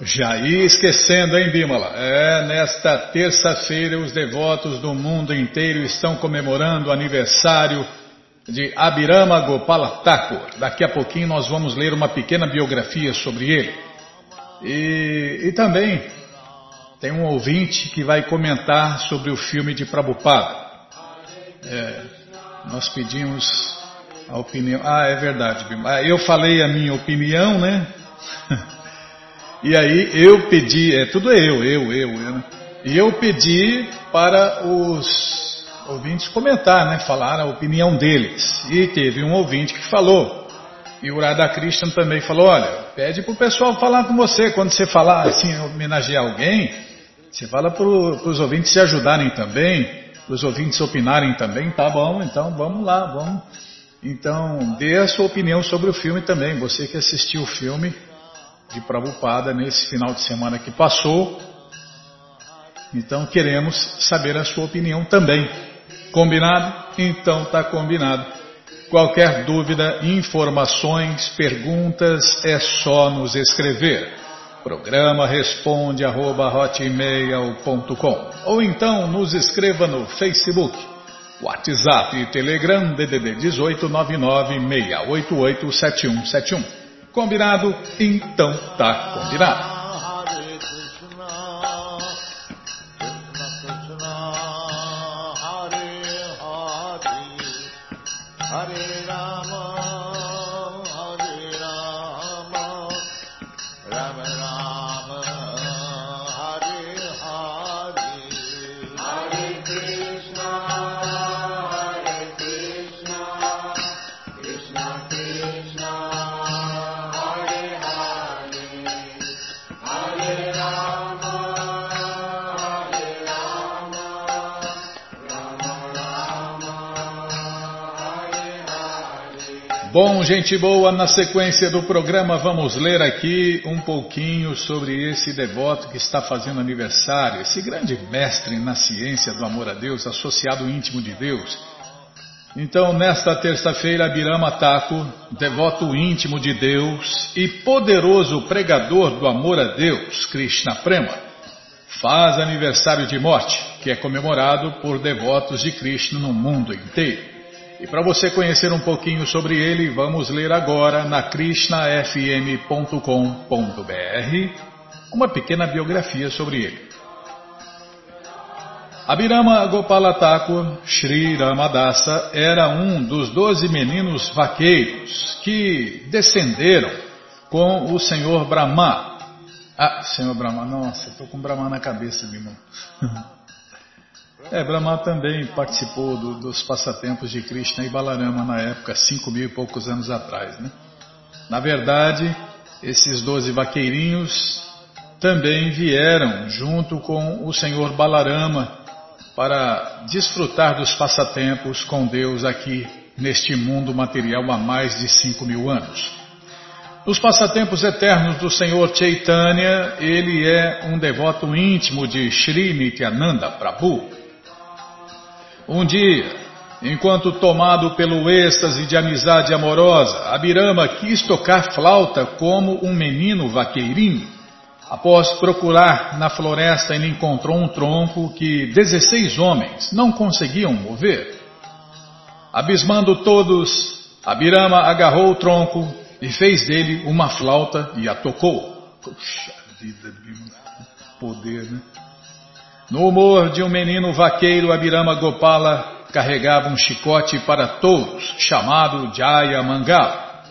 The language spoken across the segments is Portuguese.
Já ia esquecendo, hein, Bímola? É, nesta terça-feira os devotos do mundo inteiro estão comemorando o aniversário de Abirama Gopala Thakur. Daqui a pouquinho nós vamos ler uma pequena biografia sobre ele. E, e também tem um ouvinte que vai comentar sobre o filme de Prabhupada. É, nós pedimos a opinião. Ah, é verdade. Ah, eu falei a minha opinião, né? E aí eu pedi, é tudo eu, eu, eu, eu. Né? E eu pedi para os ouvintes comentar, né? Falar a opinião deles. E teve um ouvinte que falou. E o Radhakrishnan também falou: olha, pede para o pessoal falar com você. Quando você falar assim, homenagear alguém, você fala para os ouvintes se ajudarem também, para os ouvintes opinarem também. Tá bom, então vamos lá, vamos. Então, dê a sua opinião sobre o filme também. Você que assistiu o filme de Prabhupada nesse final de semana que passou. Então, queremos saber a sua opinião também. Combinado? Então, tá combinado. Qualquer dúvida, informações, perguntas, é só nos escrever. Programa responde arroba, ou então nos escreva no Facebook WhatsApp e Telegram DDD 18 996887171. Combinado? Então tá combinado. Bom, gente boa, na sequência do programa vamos ler aqui um pouquinho sobre esse devoto que está fazendo aniversário, esse grande mestre na ciência do amor a Deus, associado íntimo de Deus. Então, nesta terça-feira, Birama Thakur, devoto íntimo de Deus e poderoso pregador do amor a Deus, Krishna Prema, faz aniversário de morte, que é comemorado por devotos de Krishna no mundo inteiro. E para você conhecer um pouquinho sobre ele, vamos ler agora na krishnafm.com.br uma pequena biografia sobre ele. Abhirama Gopala Thakur Sri Ramadasa era um dos doze meninos vaqueiros que descenderam com o Senhor Brahma. Ah, Senhor Brahma, nossa, estou com Brahma na cabeça, meu irmão. É, Brahma também participou do, dos passatempos de Krishna e Balarama na época, cinco mil e poucos anos atrás. Né? Na verdade, esses doze vaqueirinhos também vieram junto com o Senhor Balarama para desfrutar dos passatempos com Deus aqui neste mundo material há mais de cinco mil anos. Nos passatempos eternos do Senhor Chaitanya, ele é um devoto íntimo de Sri Nityananda Prabhu. Um dia, enquanto tomado pelo êxtase de amizade amorosa, Abirama quis tocar flauta como um menino vaqueirinho. Após procurar na floresta, ele encontrou um tronco que 16 homens não conseguiam mover. Abismando todos, Abirama agarrou o tronco e fez dele uma flauta e a tocou. Puxa vida, poder, né? No humor de um menino vaqueiro, Abirama Gopala carregava um chicote para touros, chamado Jaya Mangala.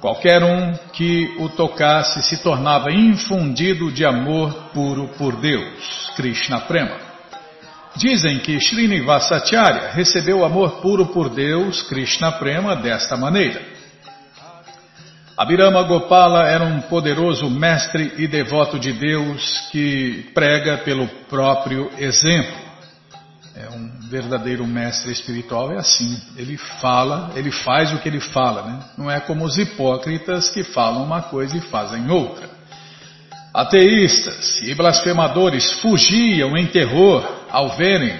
Qualquer um que o tocasse se tornava infundido de amor puro por Deus, Krishna Prema. Dizem que Srinivasacharya recebeu amor puro por Deus, Krishna Prema, desta maneira. Abirama Gopala era um poderoso mestre e devoto de Deus que prega pelo próprio exemplo. É um verdadeiro mestre espiritual, é assim. Ele fala, ele faz o que ele fala, né? Não é como os hipócritas que falam uma coisa e fazem outra. Ateístas e blasfemadores fugiam em terror ao verem.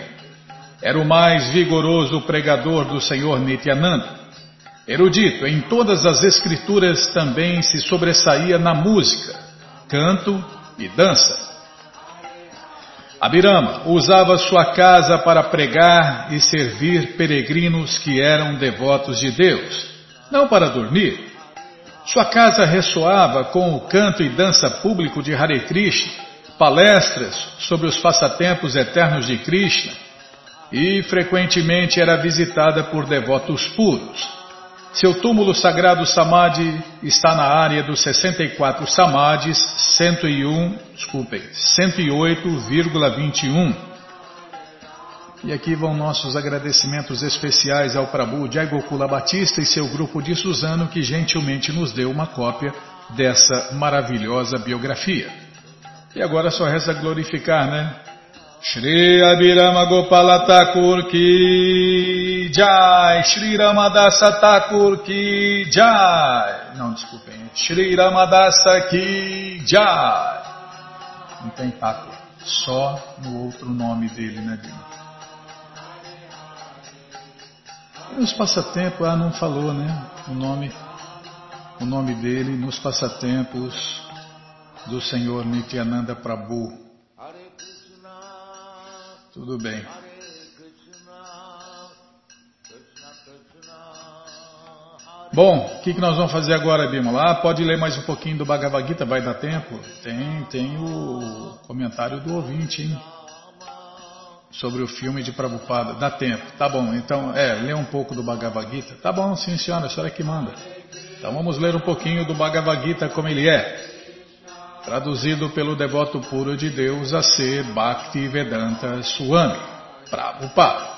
Era o mais vigoroso pregador do Senhor Nityananda. Erudito, em todas as escrituras também se sobressaía na música, canto e dança. Abirama usava sua casa para pregar e servir peregrinos que eram devotos de Deus, não para dormir. Sua casa ressoava com o canto e dança público de Hare Krishna, palestras sobre os passatempos eternos de Krishna, e frequentemente era visitada por devotos puros. Seu túmulo sagrado Samadhi está na área dos 64 Samadhis 101, desculpem, 108,21. E aqui vão nossos agradecimentos especiais ao Prabhu Jai Gokula Batista e seu grupo de Suzano que gentilmente nos deu uma cópia dessa maravilhosa biografia. E agora só resta glorificar, né? Shri Abhirama Gopala Thakur Ki Jai, Shri Ramadasa Ki Jai. Não, desculpem. Shri Ramadasa Jai. Não tem Thakur. Só no outro nome dele, né, Bima? Nos passatempos, ah, não falou, né? O nome, o nome dele nos passatempos do Senhor Nityananda Prabhu. Tudo bem. Bom, o que, que nós vamos fazer agora, Bima? Lá pode ler mais um pouquinho do Bhagavad Gita, vai dar tempo? Tem, tem o comentário do ouvinte, hein? Sobre o filme de Prabhupada. Dá tempo. Tá bom, então, é, lê um pouco do Bhagavad Gita. Tá bom, sim senhora, a senhora que manda. Então vamos ler um pouquinho do Bhagavad Gita como ele é traduzido pelo devoto puro de Deus a ser Bhakti Vedanta Swami, Prabhupada.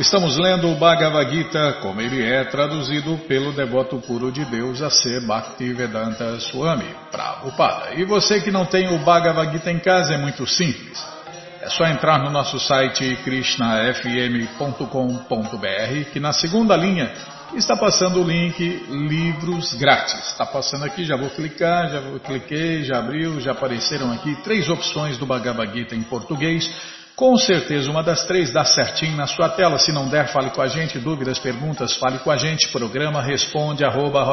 Estamos lendo o Bhagavad Gita como ele é traduzido pelo devoto puro de Deus a ser Bhaktivedanta Swami, Prabhupada. E você que não tem o Bhagavad Gita em casa é muito simples. É só entrar no nosso site krishnafm.com.br que na segunda linha está passando o link livros grátis. Está passando aqui, já vou clicar, já vou, cliquei, já abriu, já apareceram aqui três opções do Bhagavad Gita em português. Com certeza uma das três dá certinho na sua tela. Se não der, fale com a gente. Dúvidas, perguntas, fale com a gente. Programa responde arroba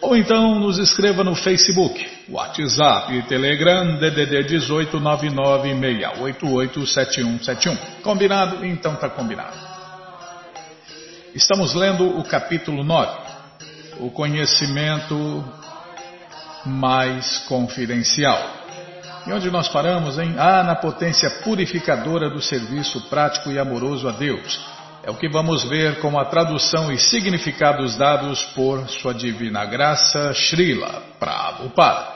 ou então nos escreva no Facebook, WhatsApp e Telegram DDD 18 996887171. Combinado? Então tá combinado. Estamos lendo o capítulo 9, o conhecimento mais confidencial. E onde nós paramos, hein? Ah, na potência purificadora do serviço prático e amoroso a Deus. É o que vamos ver com a tradução e significados dados por Sua Divina Graça, Srila Prabhupada.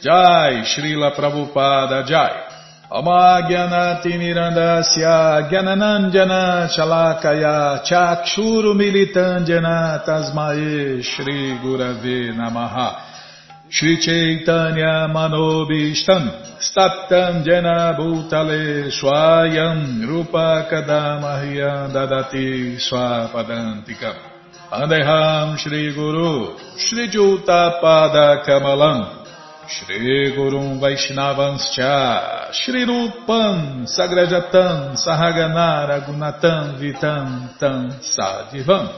Jai, Srila Prabhupada Jai. Amagyanatimirandasya Gyananandjana Shalakaya Chakshuru Militandjana Tasmae Shri Gurave Namaha Shri Chaitanya Manobishtam Staptam Jena Bhutale Swayam Rupa Kadamahyam Dadati Swapadantikam. Andeham Shri Guru Shri Juta Pada Kamalam. Shri Gurum Vaishnavanscha Shri Rupam Sagrajatam Sahaganara Gunatam Vitam Tam Sadivam.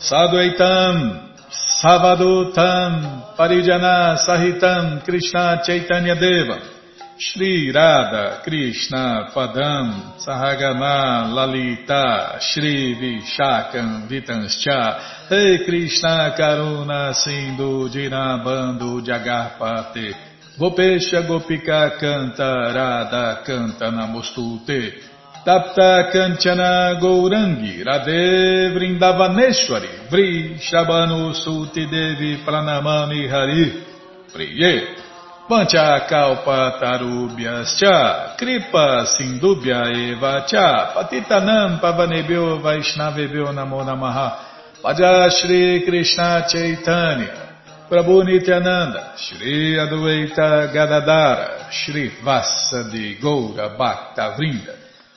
Sadvaitam Savadutam Parijana Sahitam Krishna Chaitanya Deva. Shri Radha Krishna Padam Sahagana Lalita Shri Vishakam Vitanscha. Rei Krishna Karuna Sindhu Dinabando Jagarpate. Gopesha Gopika Canta Radha Canta Namostute Tapta Kanchana Gourangi Radhe Vrindavaneshwari Vri Shabanu Suti Devi Pranamami Hari Priye Panchakalpatarubhyascha Kripa Sindubhya Eva Cha Patitanam Pavanebhyo Vaishnavebhyo Namo Namaha Pajashri Krishna Chaitanya Prabhu Nityananda Shri Adwaita Gadadara Shri Vassa Goura Bhakta Vrinda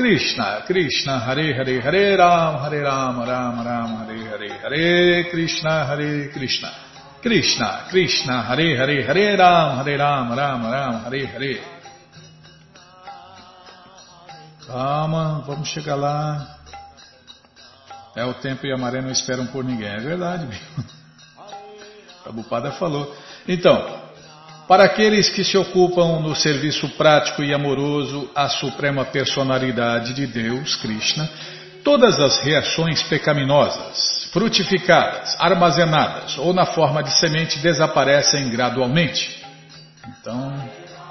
Krishna, Krishna, Hare Hare, Hare Ram, Hare Ram, Ram Ram, Hare Hare, Hare Krishna, Hare Krishna, Krishna, Krishna, Hare Hare, Hare Ram, Hare Ram, Ram Ram, Hare Hare Calma, vamos chegar lá. É o tempo e a maré não esperam por ninguém. É verdade, viu? Prabhupada falou. Então, para aqueles que se ocupam no serviço prático e amoroso à suprema personalidade de Deus, Krishna, todas as reações pecaminosas, frutificadas, armazenadas ou na forma de semente desaparecem gradualmente. Então,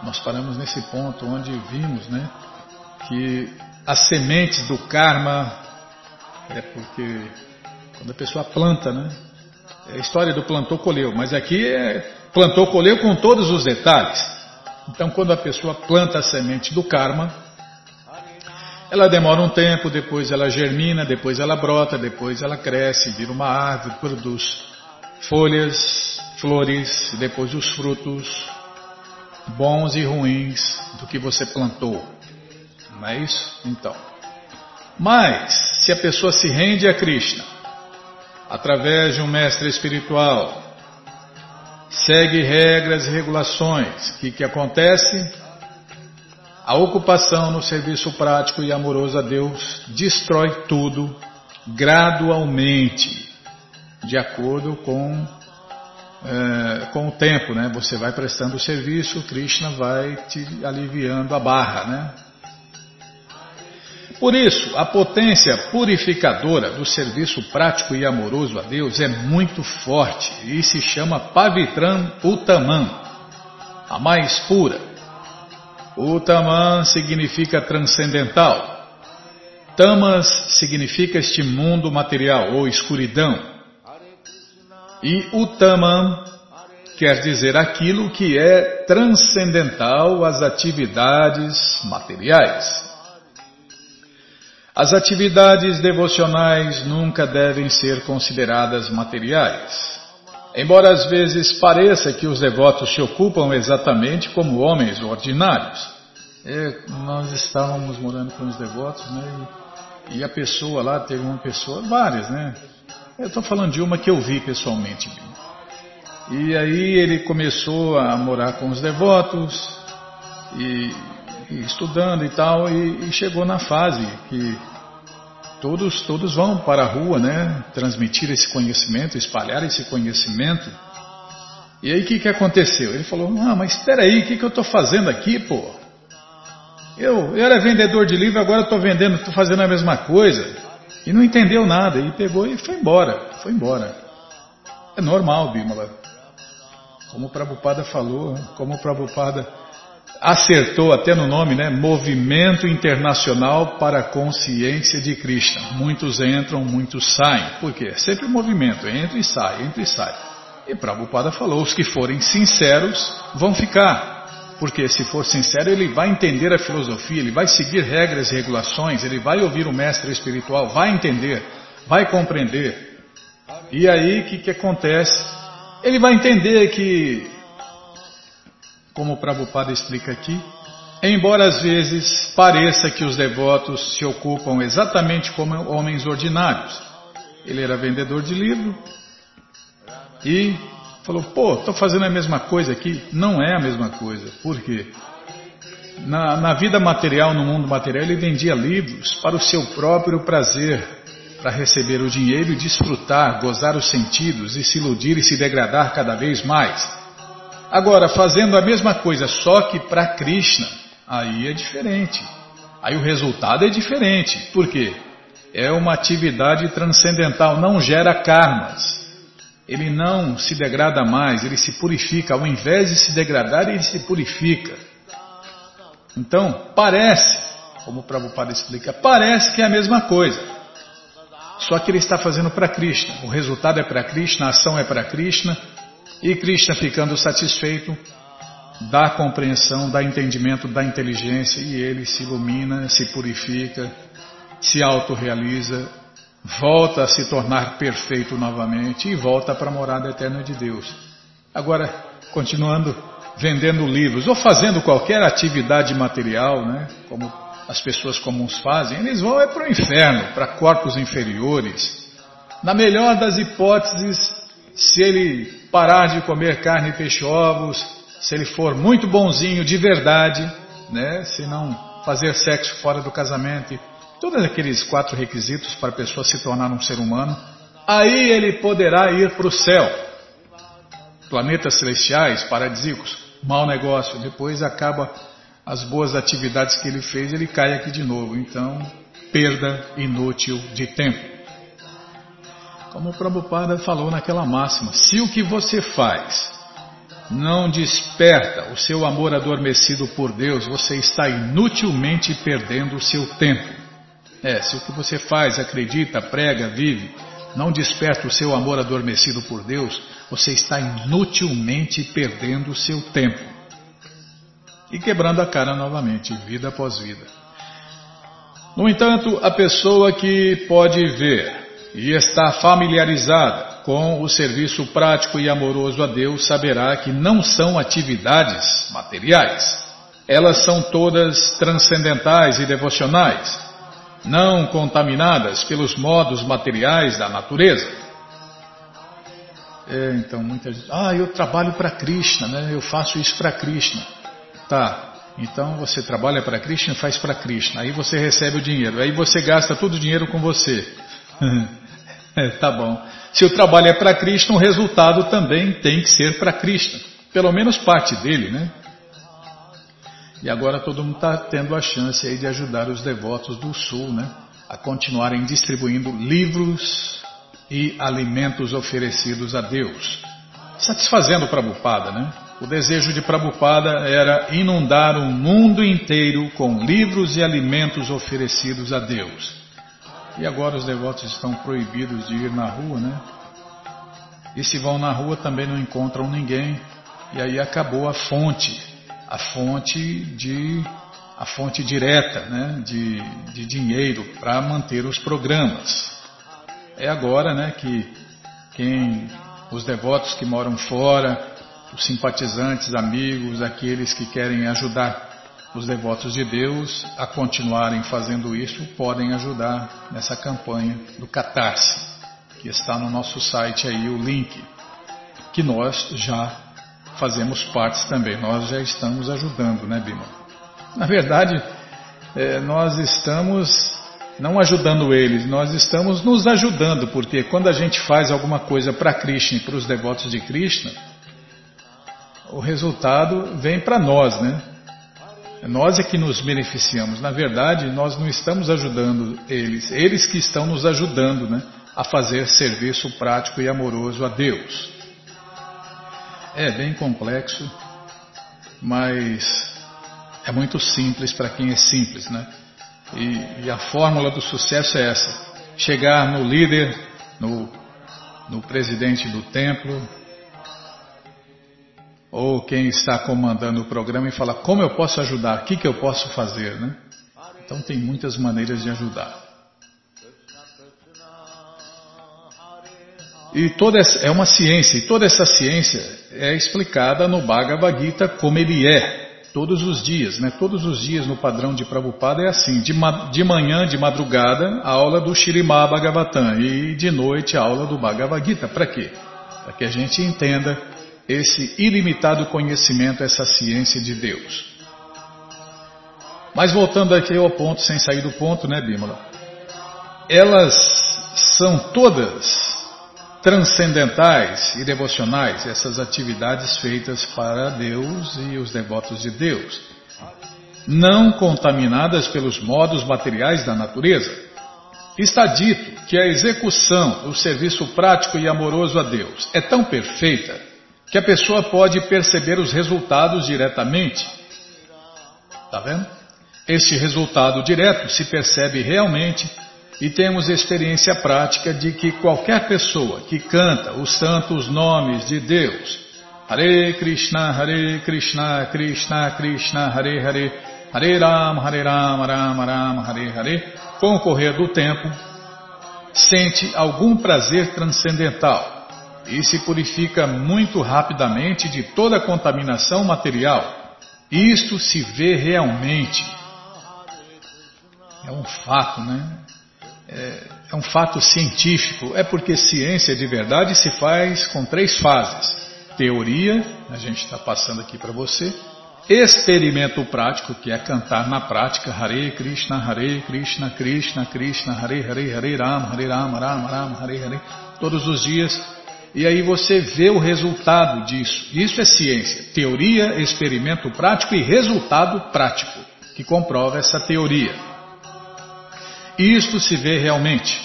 nós paramos nesse ponto onde vimos, né? que as sementes do karma é porque quando a pessoa planta, né? É a história do plantou colheu, mas aqui é plantou colheu com todos os detalhes. Então, quando a pessoa planta a semente do karma, ela demora um tempo, depois ela germina, depois ela brota, depois ela cresce, vira uma árvore, produz folhas, flores, depois os frutos bons e ruins do que você plantou. Não é isso? Então. Mas, se a pessoa se rende a Krishna, através de um mestre espiritual, segue regras e regulações, o que, que acontece? A ocupação no serviço prático e amoroso a Deus destrói tudo gradualmente, de acordo com, é, com o tempo, né? Você vai prestando o serviço, Krishna vai te aliviando a barra, né? Por isso, a potência purificadora do serviço prático e amoroso a Deus é muito forte e se chama Pavitram Uttaman, a mais pura. Uttaman significa transcendental. Tamas significa este mundo material ou escuridão. E Uttaman quer dizer aquilo que é transcendental às atividades materiais. As atividades devocionais nunca devem ser consideradas materiais. Embora às vezes pareça que os devotos se ocupam exatamente como homens ordinários. É, nós estávamos morando com os devotos, né? E, a pessoa lá, teve uma pessoa, várias, né? Eu estou falando de uma que eu vi pessoalmente. E aí ele começou a morar com os devotos e estudando e tal, e, e chegou na fase que todos, todos vão para a rua, né? Transmitir esse conhecimento, espalhar esse conhecimento. E aí o que, que aconteceu? Ele falou, ah, mas espera aí, o que, que eu estou fazendo aqui, pô? Eu, eu era vendedor de livro, agora estou vendendo, estou fazendo a mesma coisa. E não entendeu nada, e pegou e foi embora, foi embora. É normal, Bímola. Como o Prabhupada falou, como o Prabhupada acertou até no nome, né? Movimento Internacional para a Consciência de Krishna. Muitos entram, muitos saem. Por quê? Sempre movimento, entra e sai, entra e sai. E Prabhupada falou, os que forem sinceros vão ficar. Porque se for sincero, ele vai entender a filosofia, ele vai seguir regras e regulações, ele vai ouvir o mestre espiritual, vai entender, vai compreender. E aí o que, que acontece? Ele vai entender que como o Prabhupada explica aqui, embora às vezes pareça que os devotos se ocupam exatamente como homens ordinários. Ele era vendedor de livro e falou: pô, estou fazendo a mesma coisa aqui. Não é a mesma coisa. Por quê? Na, na vida material, no mundo material, ele vendia livros para o seu próprio prazer, para receber o dinheiro e desfrutar, gozar os sentidos e se iludir e se degradar cada vez mais. Agora, fazendo a mesma coisa, só que para Krishna, aí é diferente. Aí o resultado é diferente. Por quê? é uma atividade transcendental, não gera karmas. Ele não se degrada mais, ele se purifica. Ao invés de se degradar, ele se purifica. Então, parece, como o Prabhupada explica, parece que é a mesma coisa. Só que ele está fazendo para Krishna. O resultado é para Krishna, a ação é para Krishna. E Krishna ficando satisfeito, dá compreensão, dá entendimento, dá inteligência e ele se ilumina, se purifica, se autorrealiza, volta a se tornar perfeito novamente e volta para a morada eterna de Deus. Agora, continuando vendendo livros ou fazendo qualquer atividade material, né, como as pessoas comuns fazem, eles vão é para o inferno, para corpos inferiores. Na melhor das hipóteses, se ele parar de comer carne, peixe, ovos, se ele for muito bonzinho de verdade, né, se não fazer sexo fora do casamento todos aqueles quatro requisitos para a pessoa se tornar um ser humano, aí ele poderá ir para o céu. Planetas celestiais, paradisíacos, mau negócio, depois acaba as boas atividades que ele fez, ele cai aqui de novo. Então, perda inútil de tempo. Como o Prabhupada falou naquela máxima, se o que você faz não desperta o seu amor adormecido por Deus, você está inutilmente perdendo o seu tempo. É, se o que você faz, acredita, prega, vive, não desperta o seu amor adormecido por Deus, você está inutilmente perdendo o seu tempo e quebrando a cara novamente, vida após vida. No entanto, a pessoa que pode ver e está familiarizada com o serviço prático e amoroso a Deus saberá que não são atividades materiais. Elas são todas transcendentais e devocionais não contaminadas pelos modos materiais da natureza. É, então, muita gente, ah, eu trabalho para Krishna, né? eu faço isso para Krishna. Tá, então você trabalha para Krishna faz para Krishna. Aí você recebe o dinheiro, aí você gasta todo o dinheiro com você. é, tá bom. Se o trabalho é para Krishna, o resultado também tem que ser para Krishna. Pelo menos parte dele, né? E agora todo mundo está tendo a chance aí de ajudar os devotos do Sul, né? A continuarem distribuindo livros e alimentos oferecidos a Deus. Satisfazendo Prabhupada, né? O desejo de Prabhupada era inundar o mundo inteiro com livros e alimentos oferecidos a Deus. E agora os devotos estão proibidos de ir na rua, né? E se vão na rua também não encontram ninguém. E aí acabou a fonte a fonte de a fonte direta né, de, de dinheiro para manter os programas. É agora né, que quem os devotos que moram fora, os simpatizantes, amigos, aqueles que querem ajudar os devotos de Deus a continuarem fazendo isso, podem ajudar nessa campanha do Catarse, que está no nosso site aí o link, que nós já fazemos parte também. Nós já estamos ajudando, né, Bima? Na verdade, é, nós estamos não ajudando eles, nós estamos nos ajudando, porque quando a gente faz alguma coisa para Krishna e para os devotos de Krishna, o resultado vem para nós, né? Nós é que nos beneficiamos. Na verdade, nós não estamos ajudando eles, eles que estão nos ajudando, né? A fazer serviço prático e amoroso a Deus. É bem complexo, mas é muito simples para quem é simples, né? E, e, a fórmula do sucesso é essa: chegar no líder, no, no presidente do templo, ou quem está comandando o programa e falar como eu posso ajudar, o que, que eu posso fazer, né? Então tem muitas maneiras de ajudar. E toda essa, é uma ciência, e toda essa ciência é explicada no Bhagavad Gita como ele é, todos os dias, né? Todos os dias no padrão de Prabhupada é assim, de, ma, de manhã, de madrugada, a aula do Shirimá Bhagavatam e de noite a aula do Bhagavad Gita. Para quê? Para que a gente entenda esse ilimitado conhecimento, essa ciência de Deus. Mas voltando aqui ao ponto, sem sair do ponto, né, Bímola? Elas são todas transcendentais e devocionais, essas atividades feitas para Deus e os devotos de Deus, não contaminadas pelos modos materiais da natureza. Está dito que a execução do serviço prático e amoroso a Deus é tão perfeita que a pessoa pode perceber os resultados diretamente. Está vendo? Este resultado direto se percebe realmente e temos experiência prática de que qualquer pessoa que canta os santos nomes de Deus, Hare Krishna, Hare Krishna, Krishna Krishna, Hare Hare, Hare Ram, Hare Ram, Ram Ram, Hare Hare, com o correr do tempo, sente algum prazer transcendental e se purifica muito rapidamente de toda contaminação material. Isto se vê realmente. É um fato, né? É, é um fato científico. É porque ciência de verdade se faz com três fases: teoria, a gente está passando aqui para você, experimento prático, que é cantar na prática Hare Krishna, Hare Krishna, Krishna Krishna, Hare Hare, Hare Rama, Hare Rama, Rama Rama, Hare Hare, todos os dias. E aí você vê o resultado disso. Isso é ciência. Teoria, experimento prático e resultado prático, que comprova essa teoria. Isto se vê realmente,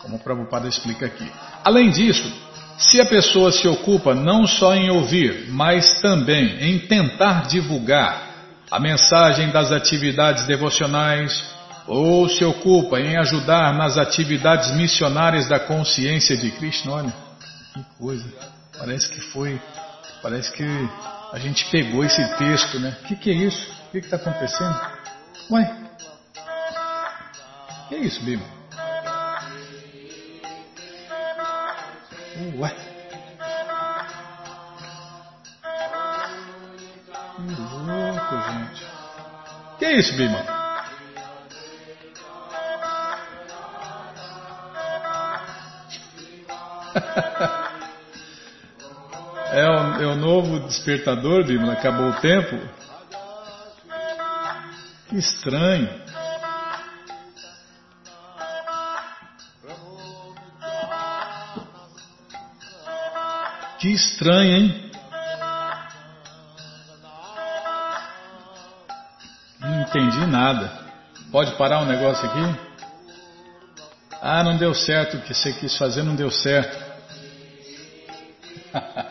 como o Prabhupada explica aqui. Além disso, se a pessoa se ocupa não só em ouvir, mas também em tentar divulgar a mensagem das atividades devocionais, ou se ocupa em ajudar nas atividades missionárias da consciência de Krishna, olha, que coisa, parece que foi, parece que a gente pegou esse texto, né? O que, que é isso? O que está acontecendo? Ué, que é isso, Bima? Ué. Que louco, gente. Que é isso, Bima? é, o, é o novo despertador, Bima? Acabou o tempo? Que estranho. Que estranho, hein? Não entendi nada. Pode parar um negócio aqui? Ah, não deu certo. O que você quis fazer não deu certo.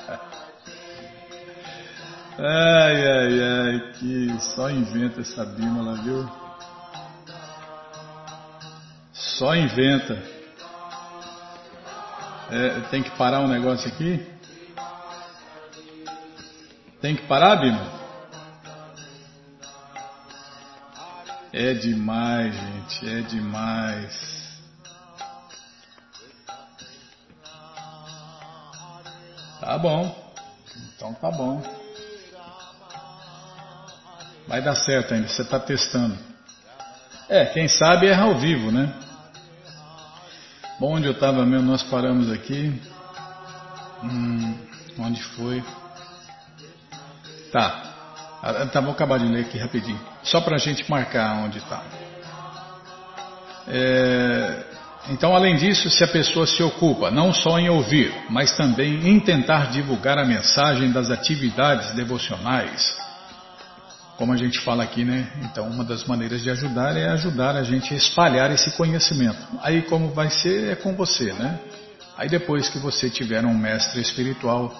só inventa essa bímola, viu? Só inventa. É, tem que parar um negócio aqui? Tem que parar, Bima? É demais, gente, é demais. Tá bom. Então tá bom. Vai dar certo ainda, você está testando. É, quem sabe erra ao vivo, né? Bom, onde eu estava mesmo, nós paramos aqui. Hum, onde foi? Tá. Ah, tá, vou acabar de ler aqui rapidinho. Só para a gente marcar onde está. É, então, além disso, se a pessoa se ocupa não só em ouvir, mas também em tentar divulgar a mensagem das atividades devocionais, como a gente fala aqui, né? Então, uma das maneiras de ajudar é ajudar a gente a espalhar esse conhecimento. Aí, como vai ser, é com você, né? Aí, depois que você tiver um mestre espiritual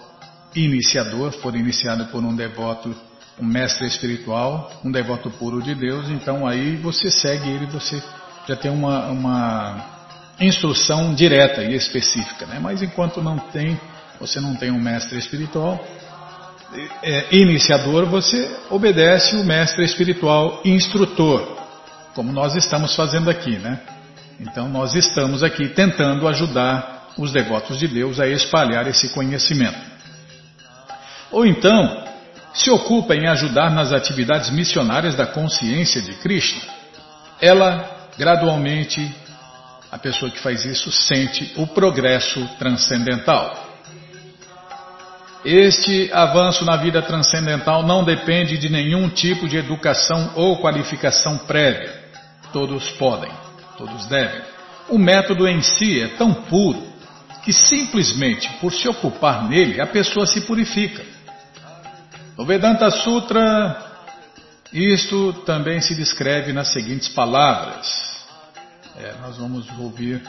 iniciador, for iniciado por um devoto, um mestre espiritual, um devoto puro de Deus, então aí você segue ele, você já tem uma, uma instrução direta e específica, né? Mas enquanto não tem, você não tem um mestre espiritual, é, iniciador, você obedece o mestre espiritual instrutor, como nós estamos fazendo aqui, né? Então nós estamos aqui tentando ajudar os devotos de Deus a espalhar esse conhecimento. Ou então, se ocupa em ajudar nas atividades missionárias da consciência de Krishna. Ela, gradualmente, a pessoa que faz isso sente o progresso transcendental. Este avanço na vida transcendental não depende de nenhum tipo de educação ou qualificação prévia. Todos podem, todos devem. O método em si é tão puro que simplesmente por se ocupar nele a pessoa se purifica. No Vedanta Sutra, isto também se descreve nas seguintes palavras. É, nós vamos ouvir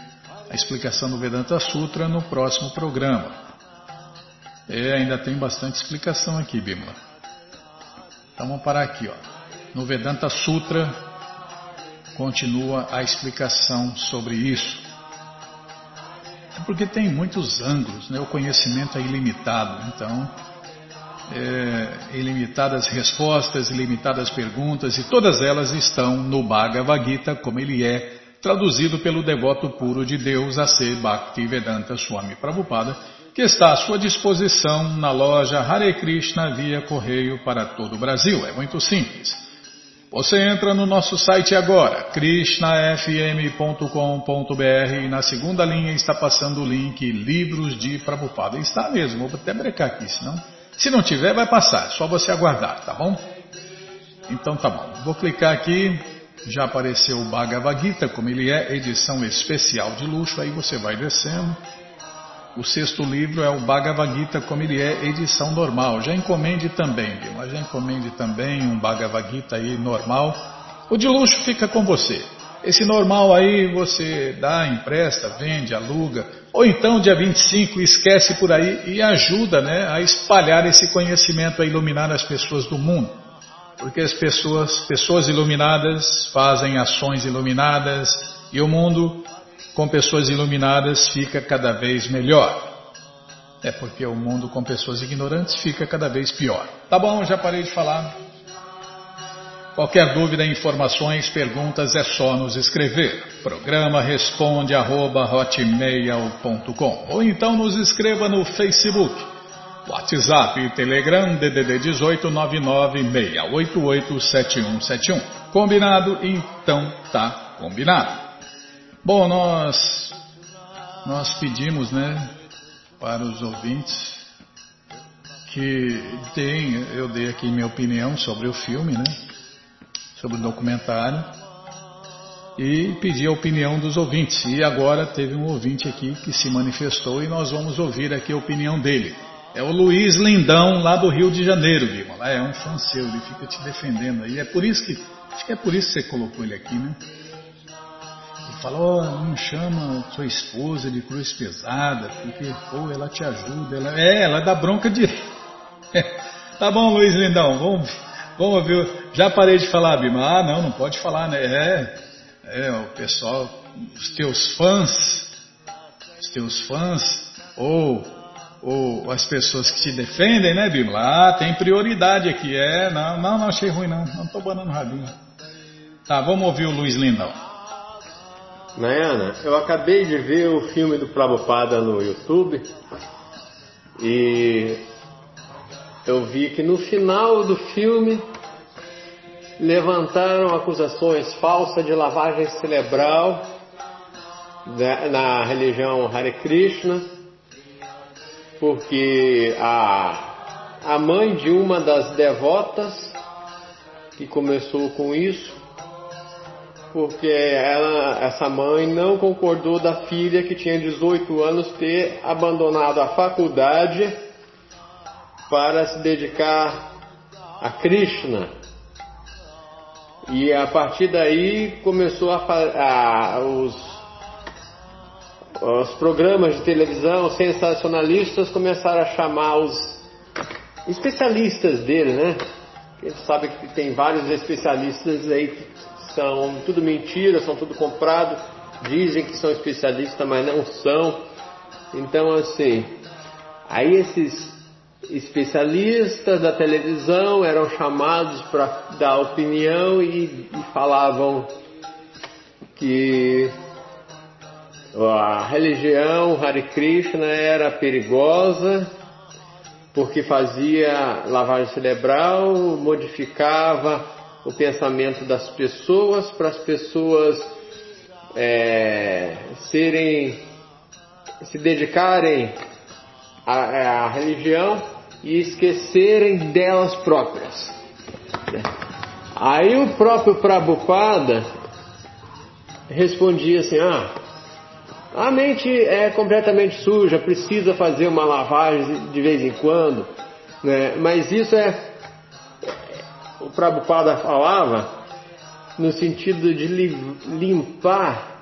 a explicação do Vedanta Sutra no próximo programa. É, ainda tem bastante explicação aqui, Bimala. Então vamos parar aqui. Ó. No Vedanta Sutra continua a explicação sobre isso. É porque tem muitos ângulos, né? o conhecimento é ilimitado, então é, ilimitadas respostas, ilimitadas perguntas, e todas elas estão no Bhagavad Gita, como ele é traduzido pelo devoto puro de Deus, a ser Bhaktivedanta Swami Prabhupada, que está à sua disposição na loja Hare Krishna via correio para todo o Brasil. É muito simples. Você entra no nosso site agora, krishnafm.com.br e na segunda linha está passando o link Livros de Prabhupada. Está mesmo, vou até brecar aqui, senão... Se não tiver, vai passar, só você aguardar, tá bom? Então tá bom, vou clicar aqui, já apareceu o Bhagavad Gita, como ele é, edição especial de luxo, aí você vai descendo. O sexto livro é o Bhagavad Gita, como ele é, edição normal. Já encomende também, viu? Já encomende também um Bhagavad Gita aí normal. O de luxo fica com você. Esse normal aí você dá, empresta, vende, aluga, ou então dia 25 esquece por aí e ajuda né, a espalhar esse conhecimento, a iluminar as pessoas do mundo. Porque as pessoas, pessoas iluminadas fazem ações iluminadas e o mundo com pessoas iluminadas fica cada vez melhor. É porque o mundo com pessoas ignorantes fica cada vez pior. Tá bom, já parei de falar. Qualquer dúvida, informações, perguntas é só nos escrever. Programa responde arroba, ou então nos escreva no Facebook, WhatsApp e Telegram DDD 18 996887171. Combinado? Então tá combinado. Bom, nós nós pedimos, né, para os ouvintes que deem, eu dei aqui minha opinião sobre o filme, né? sobre o documentário e pedi a opinião dos ouvintes. E agora teve um ouvinte aqui que se manifestou e nós vamos ouvir aqui a opinião dele. É o Luiz Lindão, lá do Rio de Janeiro. Lá é um fã seu, ele fica te defendendo aí. É por isso que, acho que é por isso que você colocou ele aqui, né? Falou, oh, não chama sua esposa de cruz pesada, porque, pô, ela te ajuda. Ela... É, ela dá bronca de... tá bom, Luiz Lindão, vamos Vamos ver, já parei de falar, Bima. Ah, não, não pode falar, né? É, é, o pessoal, os teus fãs, os teus fãs, ou, ou as pessoas que te defendem, né, Bima? Ah, tem prioridade aqui. É, não, não, não achei ruim, não. Não estou banando rabinho. Tá, vamos ouvir o Luiz Lindão. Nayana, eu acabei de ver o filme do Prabhupada no YouTube e eu vi que no final do filme levantaram acusações falsas de lavagem cerebral na religião Hare Krishna, porque a, a mãe de uma das devotas que começou com isso, porque ela, essa mãe não concordou da filha que tinha 18 anos ter abandonado a faculdade para se dedicar a Krishna. E a partir daí começou a, a os, os programas de televisão sensacionalistas começaram a chamar os especialistas dele, né? Gente sabe que tem vários especialistas aí que são tudo mentira, são tudo comprado, dizem que são especialistas, mas não são. Então assim, aí esses especialistas da televisão eram chamados para dar opinião e, e, falavam que a religião Hare Krishna era perigosa porque fazia lavagem cerebral, modificava o pensamento das pessoas para as pessoas é, serem se dedicarem à, à religião e esquecerem delas próprias. Aí o próprio Prabhupada respondia assim: ah, a mente é completamente suja, precisa fazer uma lavagem de vez em quando, né? mas isso é. O Prabhupada falava no sentido de limpar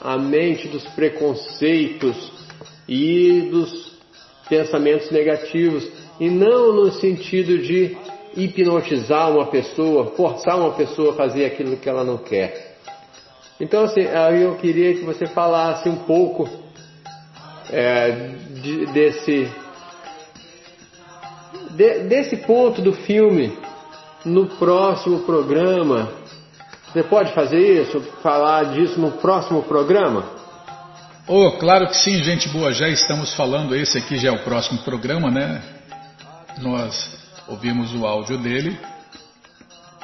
a mente dos preconceitos e dos pensamentos negativos, e não no sentido de hipnotizar uma pessoa, forçar uma pessoa a fazer aquilo que ela não quer. Então, assim, eu queria que você falasse um pouco é, de, desse, de, desse ponto do filme no próximo programa. Você pode fazer isso, falar disso no próximo programa? Oh, claro que sim, gente boa. Já estamos falando, esse aqui já é o próximo programa, né? Nós ouvimos o áudio dele.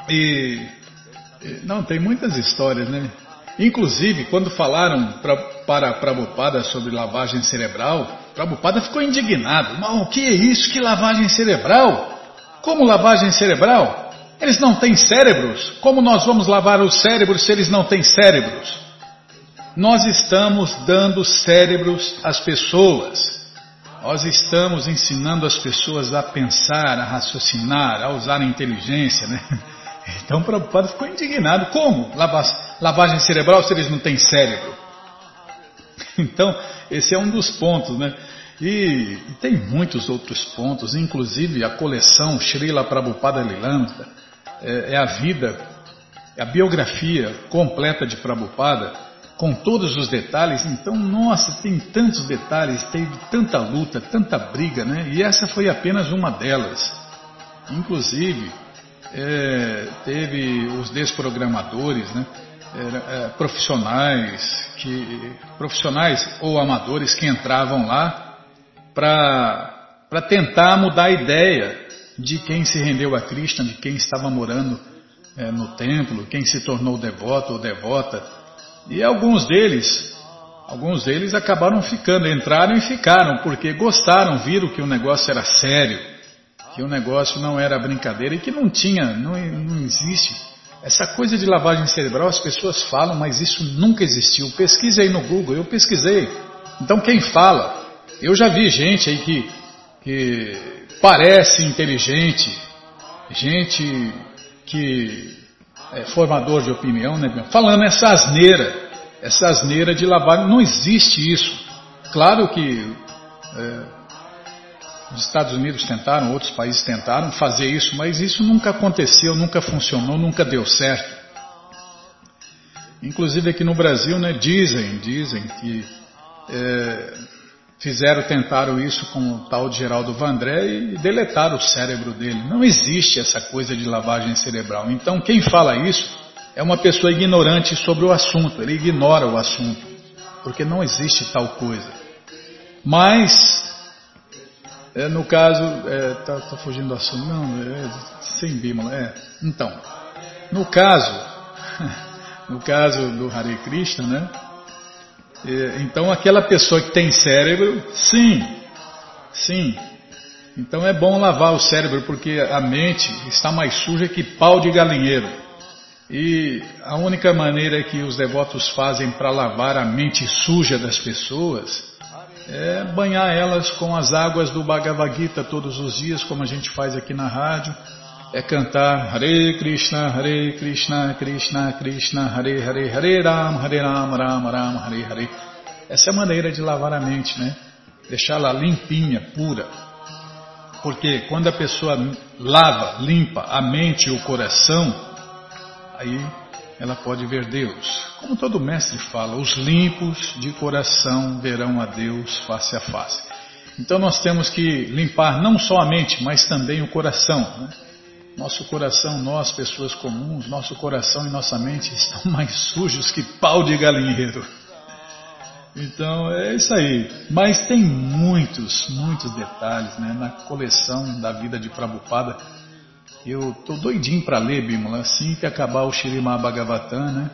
E. Não, tem muitas histórias, né? Inclusive, quando falaram pra, para Prabhupada sobre lavagem cerebral, Prabhupada ficou indignado. Mas o que é isso? Que lavagem cerebral? Como lavagem cerebral? Eles não têm cérebros? Como nós vamos lavar os cérebros se eles não têm cérebros? Nós estamos dando cérebros às pessoas. Nós estamos ensinando as pessoas a pensar, a raciocinar, a usar a inteligência, né? Então o Prabhupada ficou indignado. Como? Lavagem cerebral se eles não têm cérebro? Então, esse é um dos pontos, né? E, e tem muitos outros pontos, inclusive a coleção Srila Prabhupada Lilamrita é, é a vida, é a biografia completa de Prabhupada, com todos os detalhes. Então, nossa, tem tantos detalhes, teve tanta luta, tanta briga, né? E essa foi apenas uma delas. Inclusive, é, teve os desprogramadores, né? É, profissionais que profissionais ou amadores que entravam lá para tentar mudar a ideia de quem se rendeu a Krishna, de quem estava morando é, no templo, quem se tornou devoto ou devota. E alguns deles, alguns deles acabaram ficando, entraram e ficaram, porque gostaram, viram que o negócio era sério que o negócio não era brincadeira e que não tinha, não, não existe. Essa coisa de lavagem cerebral, as pessoas falam, mas isso nunca existiu. Pesquise aí no Google, eu pesquisei. Então quem fala? Eu já vi gente aí que, que parece inteligente, gente que é formador de opinião, né, falando essa asneira, essa asneira de lavagem, não existe isso. Claro que é, os Estados Unidos tentaram, outros países tentaram fazer isso, mas isso nunca aconteceu, nunca funcionou, nunca deu certo. Inclusive aqui no Brasil, né, dizem, dizem que é, fizeram, tentaram isso com o tal de Geraldo Vandré e deletaram o cérebro dele. Não existe essa coisa de lavagem cerebral. Então quem fala isso é uma pessoa ignorante sobre o assunto, ele ignora o assunto, porque não existe tal coisa. Mas é, no caso, é, tá, tá, fugindo do assunto, não, é, sem bímola, é. Então, no caso, no caso do Hare Krishna, né? É, então aquela pessoa que tem cérebro, sim, sim. Então é bom lavar o cérebro porque a mente está mais suja que pau de galinheiro. E a única maneira que os devotos fazem para lavar a mente suja das pessoas é banhar elas com as águas do Bhagavad Gita todos os dias, como a gente faz aqui na rádio. É cantar Hare Krishna, Hare Krishna, Krishna Krishna, Hare Hare, Hare Ram, Hare Ram, Ram Ram, Hare Hare. Essa é a maneira de lavar a mente, né? Deixá-la limpinha, pura. Porque quando a pessoa lava, limpa a mente e o coração, aí ela pode ver Deus. Como todo mestre fala, os limpos de coração verão a Deus face a face. Então nós temos que limpar não só a mente, mas também o coração. Né? Nosso coração, nós, pessoas comuns, nosso coração e nossa mente estão mais sujos que pau de galinheiro. Então é isso aí. Mas tem muitos, muitos detalhes né, na coleção da vida de Prabhupada eu tô doidinho para ler, Bímola, assim que acabar o Shirimá Bhagavatam, né?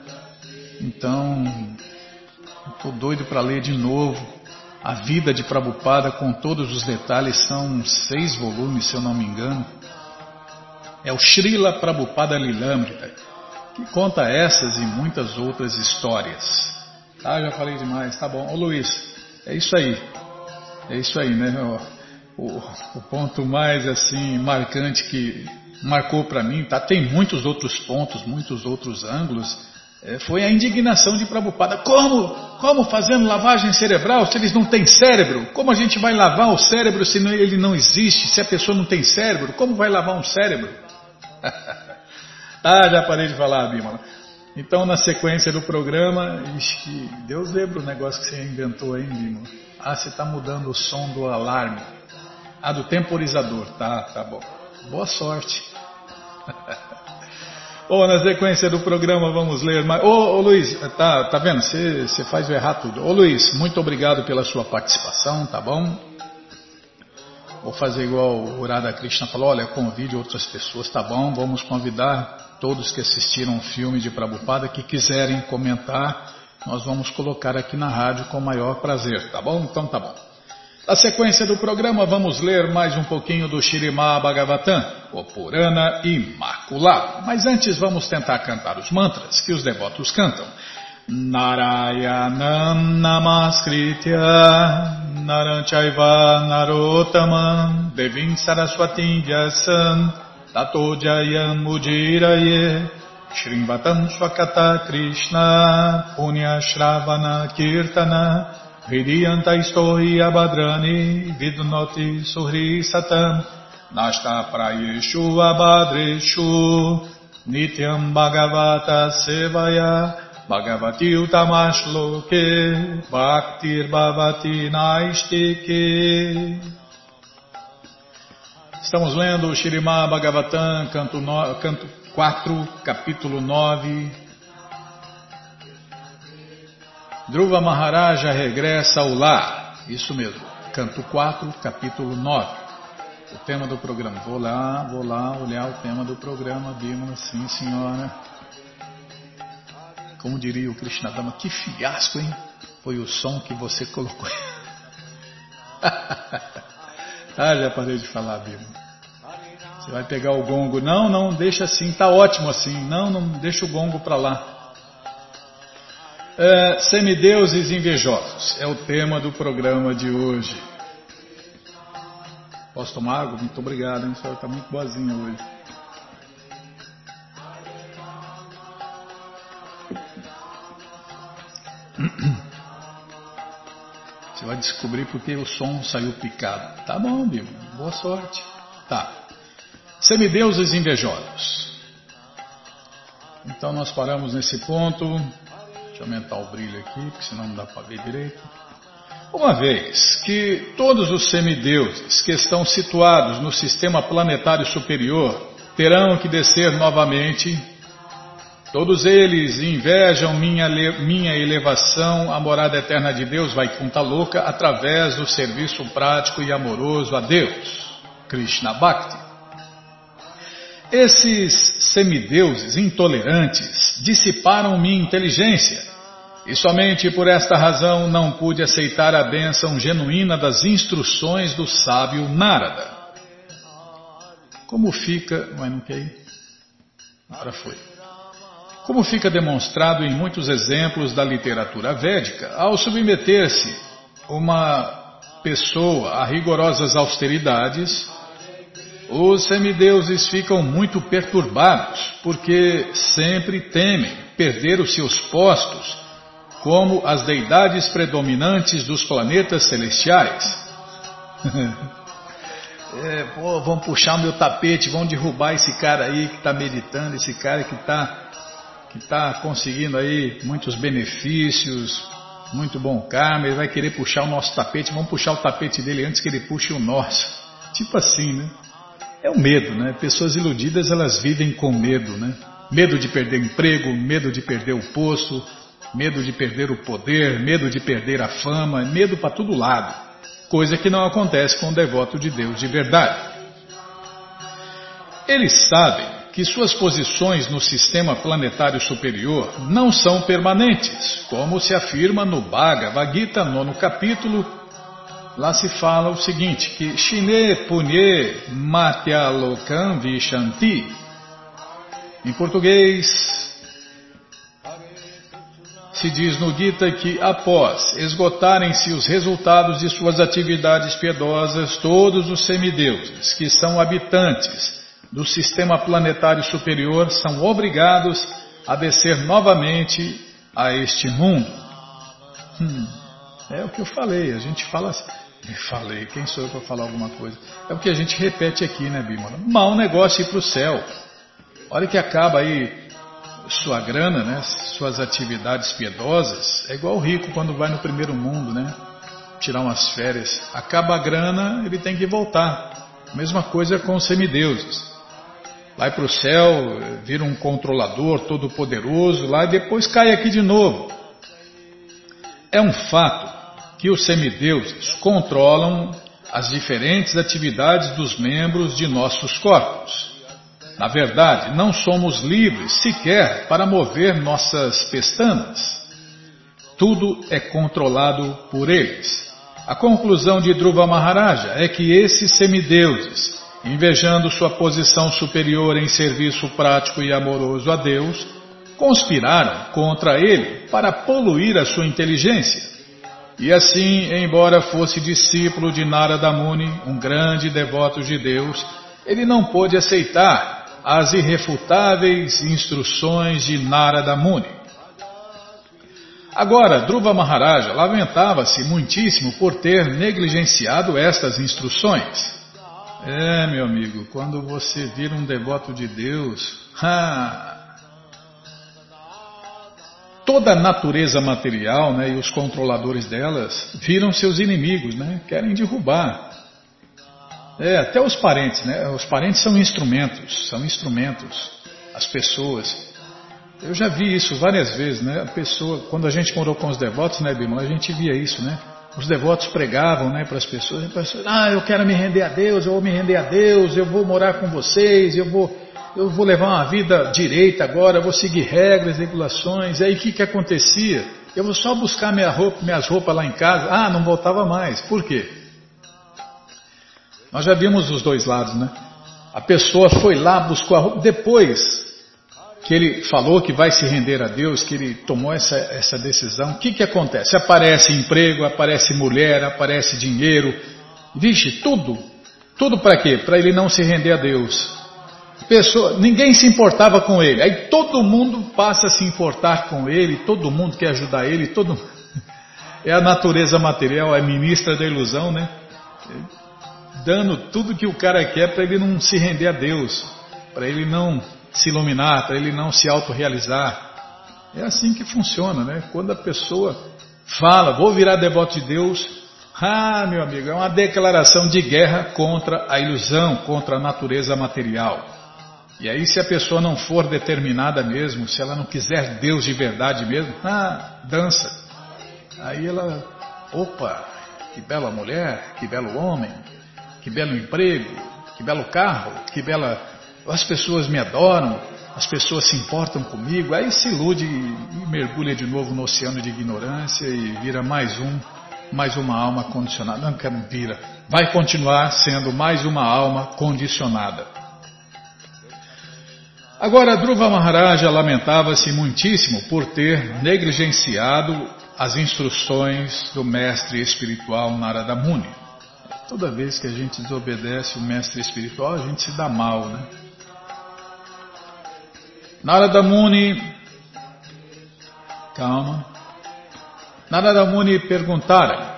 Então, tô doido para ler de novo a vida de Prabhupada com todos os detalhes, são seis volumes, se eu não me engano. É o Srila Prabhupada Lilamrita, que conta essas e muitas outras histórias. Tá, já falei demais, tá bom. Ô Luiz, é isso aí. É isso aí, né? O, o, o ponto mais assim marcante que marcou para mim, tá? Tem muitos outros pontos, muitos outros ângulos, é, foi a indignação de Prabhupada. Como? Como fazendo lavagem cerebral se eles não têm cérebro? Como a gente vai lavar o cérebro se ele não existe, se a pessoa não tem cérebro? Como vai lavar um cérebro? ah, já parei de falar, Bímola. Então, na sequência do programa, ixi, Deus lembra o negócio que você inventou aí, Bímola. Ah, você está mudando o som do alarme. Ah, do temporizador. Tá, tá bom. Boa sorte. Bom, na sequência do programa vamos ler mais. Ô, Luiz, tá, tá vendo? Você faz o errar tudo. Ô Luiz, muito obrigado pela sua participação, tá bom? Vou fazer igual o Urada Krishna falou, olha, convide outras pessoas, tá bom? Vamos convidar todos que assistiram o filme de Prabhupada que quiserem comentar, nós vamos colocar aqui na rádio com o maior prazer, tá bom? Então tá bom. Na sequência do programa, vamos ler mais um pouquinho do Shirimá Bhagavatam, o Purana Imaculado. Mas antes, vamos tentar cantar os mantras que os devotos cantam. Narayanam Namaskritya Naranchaiva Narotaman Devim Saraswatim Vyasam Tato Jayam Ujiraye Shrimvatam Swakata Krishna Punya Shravana Kirtana Hridiyantaistohi abhadrani vidnoti suhri satam nashta prayeshu abhadreshu nityam bhagavata sevaya bhagavati utamashloke bhaktir bhavati naistike Estamos lendo o Shirimá Bhagavatam, canto, no, canto 4, capítulo 9, Dhruva Maharaja regressa ao lar. Isso mesmo. Canto 4, capítulo 9. O tema do programa. Vou lá, vou lá olhar o tema do programa, Bimala. Sim, senhora. Como diria o Krishnadama, que fiasco, hein? Foi o som que você colocou. ah, já parei de falar, Bimala. Você vai pegar o gongo. Não, não, deixa assim, tá ótimo assim. Não, não, deixa o gongo para lá. É, semideuses invejosos é o tema do programa de hoje. Posso tomar água? Muito obrigado, hein? A senhora está muito boazinha hoje. Você vai descobrir porque o som saiu picado. Tá bom, Bíblia. Boa sorte. Tá. Semideuses invejosos. Então nós paramos nesse ponto. Deixa eu aumentar o brilho aqui, porque senão não dá para ver direito. Uma vez que todos os semideuses que estão situados no sistema planetário superior terão que descer novamente, todos eles invejam minha, minha elevação à morada eterna de Deus, vai conta louca, através do serviço prático e amoroso a Deus, Krishna Bhakti. Esses semideuses intolerantes dissiparam minha inteligência e somente por esta razão não pude aceitar a bênção genuína das instruções do sábio Narada. Como fica. Mas não quer ir? Agora foi. Como fica demonstrado em muitos exemplos da literatura védica, ao submeter-se uma pessoa a rigorosas austeridades, os semideuses ficam muito perturbados, porque sempre temem perder os seus postos como as deidades predominantes dos planetas celestiais. é, pô, vão puxar o meu tapete, vão derrubar esse cara aí que está meditando, esse cara que está que tá conseguindo aí muitos benefícios, muito bom karma, ele vai querer puxar o nosso tapete, vamos puxar o tapete dele antes que ele puxe o nosso. Tipo assim, né? É o medo, né? Pessoas iludidas elas vivem com medo, né? Medo de perder emprego, medo de perder o posto, medo de perder o poder, medo de perder a fama, medo para todo lado. Coisa que não acontece com o devoto de Deus de verdade. Eles sabem que suas posições no sistema planetário superior não são permanentes, como se afirma no Bhagavad Gita, nono capítulo, Lá se fala o seguinte, que Shine Punye Matyalokam Vishanti. Em português, se diz no Gita que após esgotarem-se os resultados de suas atividades piedosas, todos os semideuses que são habitantes do sistema planetário superior são obrigados a descer novamente a este mundo. Hum, é o que eu falei, a gente fala assim. Falei, quem sou eu para falar alguma coisa? É o que a gente repete aqui, né, Bímola? Mal negócio ir para o céu. Olha que acaba aí sua grana, né, suas atividades piedosas, é igual o rico quando vai no primeiro mundo, né? Tirar umas férias. Acaba a grana, ele tem que voltar. Mesma coisa com os semideuses. Vai para o céu, vira um controlador todo poderoso lá e depois cai aqui de novo. É um fato que os semideuses controlam as diferentes atividades dos membros de nossos corpos. Na verdade, não somos livres sequer para mover nossas pestanas. Tudo é controlado por eles. A conclusão de Dhruva Maharaja é que esses semideuses, invejando sua posição superior em serviço prático e amoroso a Deus, conspiraram contra ele para poluir a sua inteligência. E assim, embora fosse discípulo de Narada Muni, um grande devoto de Deus, ele não pôde aceitar as irrefutáveis instruções de Narada Muni. Agora, Dhruva Maharaja lamentava-se muitíssimo por ter negligenciado estas instruções. É, meu amigo, quando você vira um devoto de Deus, toda a natureza material né, e os controladores delas viram seus inimigos, né, querem derrubar. É, até os parentes, né? Os parentes são instrumentos, são instrumentos. As pessoas. Eu já vi isso várias vezes, né? A pessoa, quando a gente morou com os devotos, né, Bimala, a gente via isso, né? Os devotos pregavam, né, para as pessoas, pessoas, ah, eu quero me render a Deus, eu vou me render a Deus, eu vou morar com vocês, eu vou, eu vou levar uma vida direita agora, eu vou seguir regras, regulações. E aí o que que acontecia? Eu vou só buscar minha roupa, minhas roupas lá em casa. Ah, não voltava mais. Por quê? Nós já vimos os dois lados, né? A pessoa foi lá, buscou a roupa, depois que ele falou que vai se render a Deus, que ele tomou essa, essa decisão, o que, que acontece? Aparece emprego, aparece mulher, aparece dinheiro, vixe, tudo. Tudo para quê? Para ele não se render a Deus. Pessoa, ninguém se importava com ele, aí todo mundo passa a se importar com ele, todo mundo quer ajudar ele, todo É a natureza material, é ministra da ilusão, né? dando tudo que o cara quer para ele não se render a Deus, para ele não se iluminar, para ele não se autorrealizar. É assim que funciona, né? Quando a pessoa fala, vou virar devoto de Deus, ah, meu amigo, é uma declaração de guerra contra a ilusão, contra a natureza material. E aí, se a pessoa não for determinada mesmo, se ela não quiser Deus de verdade mesmo, ah, dança. Aí ela, opa, que bela mulher, que belo homem, que belo emprego, que belo carro, que bela. As pessoas me adoram, as pessoas se importam comigo, aí se ilude e mergulha de novo no oceano de ignorância e vira mais um, mais uma alma condicionada. Não, vira. Vai continuar sendo mais uma alma condicionada. Agora, Dhruva Maharaja lamentava-se muitíssimo por ter negligenciado as instruções do mestre espiritual Narada Muni. Toda vez que a gente desobedece o mestre espiritual, a gente se dá mal, né? Narada Muni, calma. Narada Muni perguntara: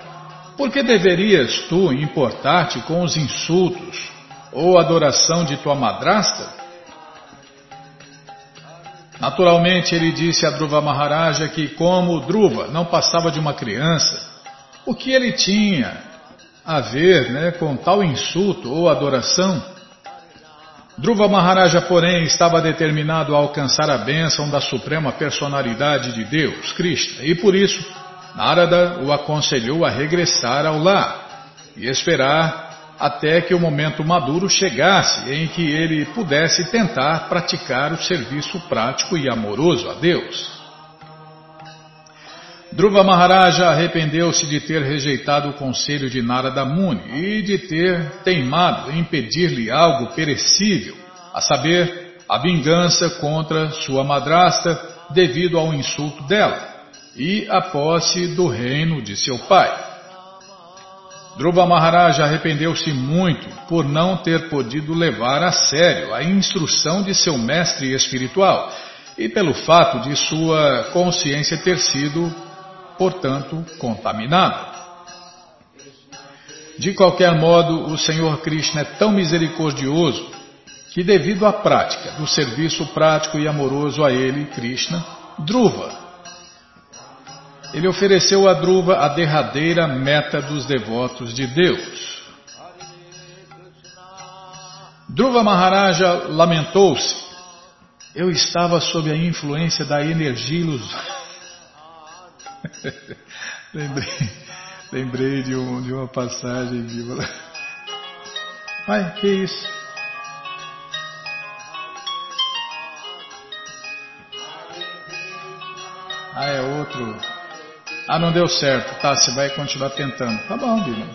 Por que deverias tu importar-te com os insultos ou adoração de tua madrasta? Naturalmente, ele disse a Dhruva Maharaja que, como Dhruva não passava de uma criança, o que ele tinha a ver né, com tal insulto ou adoração. Dhruva Maharaja, porém, estava determinado a alcançar a bênção da suprema personalidade de Deus, Krishna, e por isso Narada o aconselhou a regressar ao lar e esperar até que o momento maduro chegasse em que ele pudesse tentar praticar o serviço prático e amoroso a Deus. Dhruva Maharaja arrependeu-se de ter rejeitado o conselho de Narada Muni e de ter teimado em pedir-lhe algo perecível, a saber, a vingança contra sua madrasta devido ao insulto dela e a posse do reino de seu pai. Dhruva Maharaja arrependeu-se muito por não ter podido levar a sério a instrução de seu mestre espiritual e pelo fato de sua consciência ter sido, portanto, contaminada. De qualquer modo, o Senhor Krishna é tão misericordioso que, devido à prática do serviço prático e amoroso a ele, Krishna, Dhruva, ele ofereceu a Dhruva a derradeira meta dos devotos de Deus. Dhruva Maharaja lamentou-se. Eu estava sob a influência da energia ilusória. lembrei, lembrei de, um, de uma passagem de. Ai, que isso? Ah, é outro. Ah, não deu certo. Tá, você vai continuar tentando. Tá bom, Bíblia.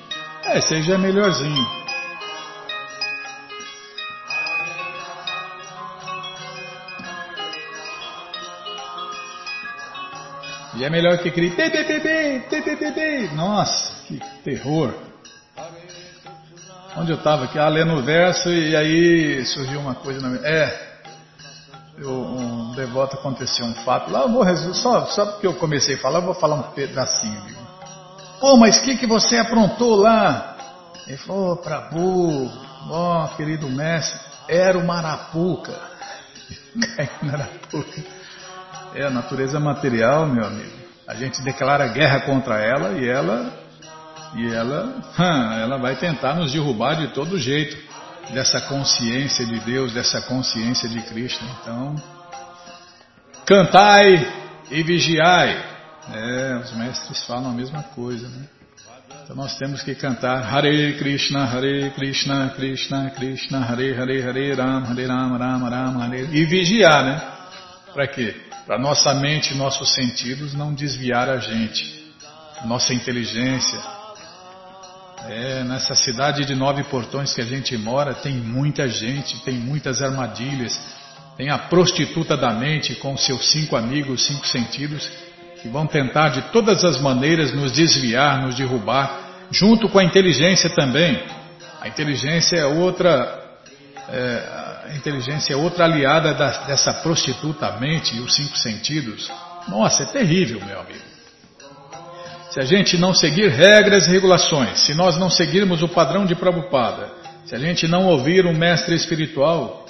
É, esse aí já é melhorzinho. E é melhor que aquele Nossa, que terror. Onde eu estava aqui? Ah, lendo o verso e aí surgiu uma coisa na minha. É, eu, um devoto aconteceu um fato lá, eu vou só, só porque eu comecei a falar, eu vou falar um pedacinho. Pô, oh, mas o que, que você aprontou lá? Ele falou, oh, Prabhu, ó, oh, querido mestre, era o Marapuca. É a natureza material, meu amigo. A gente declara guerra contra ela e ela e ela, ela vai tentar nos derrubar de todo jeito dessa consciência de Deus, dessa consciência de Cristo. Então, cantai e vigiai. É, os mestres falam a mesma coisa, né? Então nós temos que cantar Hare Krishna, Hare Krishna, Krishna Krishna, Hare Hare, Hare Ram, Hare Ram, Ram Ram, Hare e vigiar, né? Para quê? Para nossa mente e nossos sentidos não desviar a gente, nossa inteligência, é, nessa cidade de nove portões que a gente mora, tem muita gente, tem muitas armadilhas. Tem a prostituta da mente com seus cinco amigos, cinco sentidos, que vão tentar de todas as maneiras nos desviar, nos derrubar, junto com a inteligência também. A inteligência é outra, é, a inteligência é outra aliada da, dessa prostituta mente e os cinco sentidos. Nossa, é terrível, meu amigo. Se a gente não seguir regras e regulações, se nós não seguirmos o padrão de Prabhupada, se a gente não ouvir um mestre espiritual,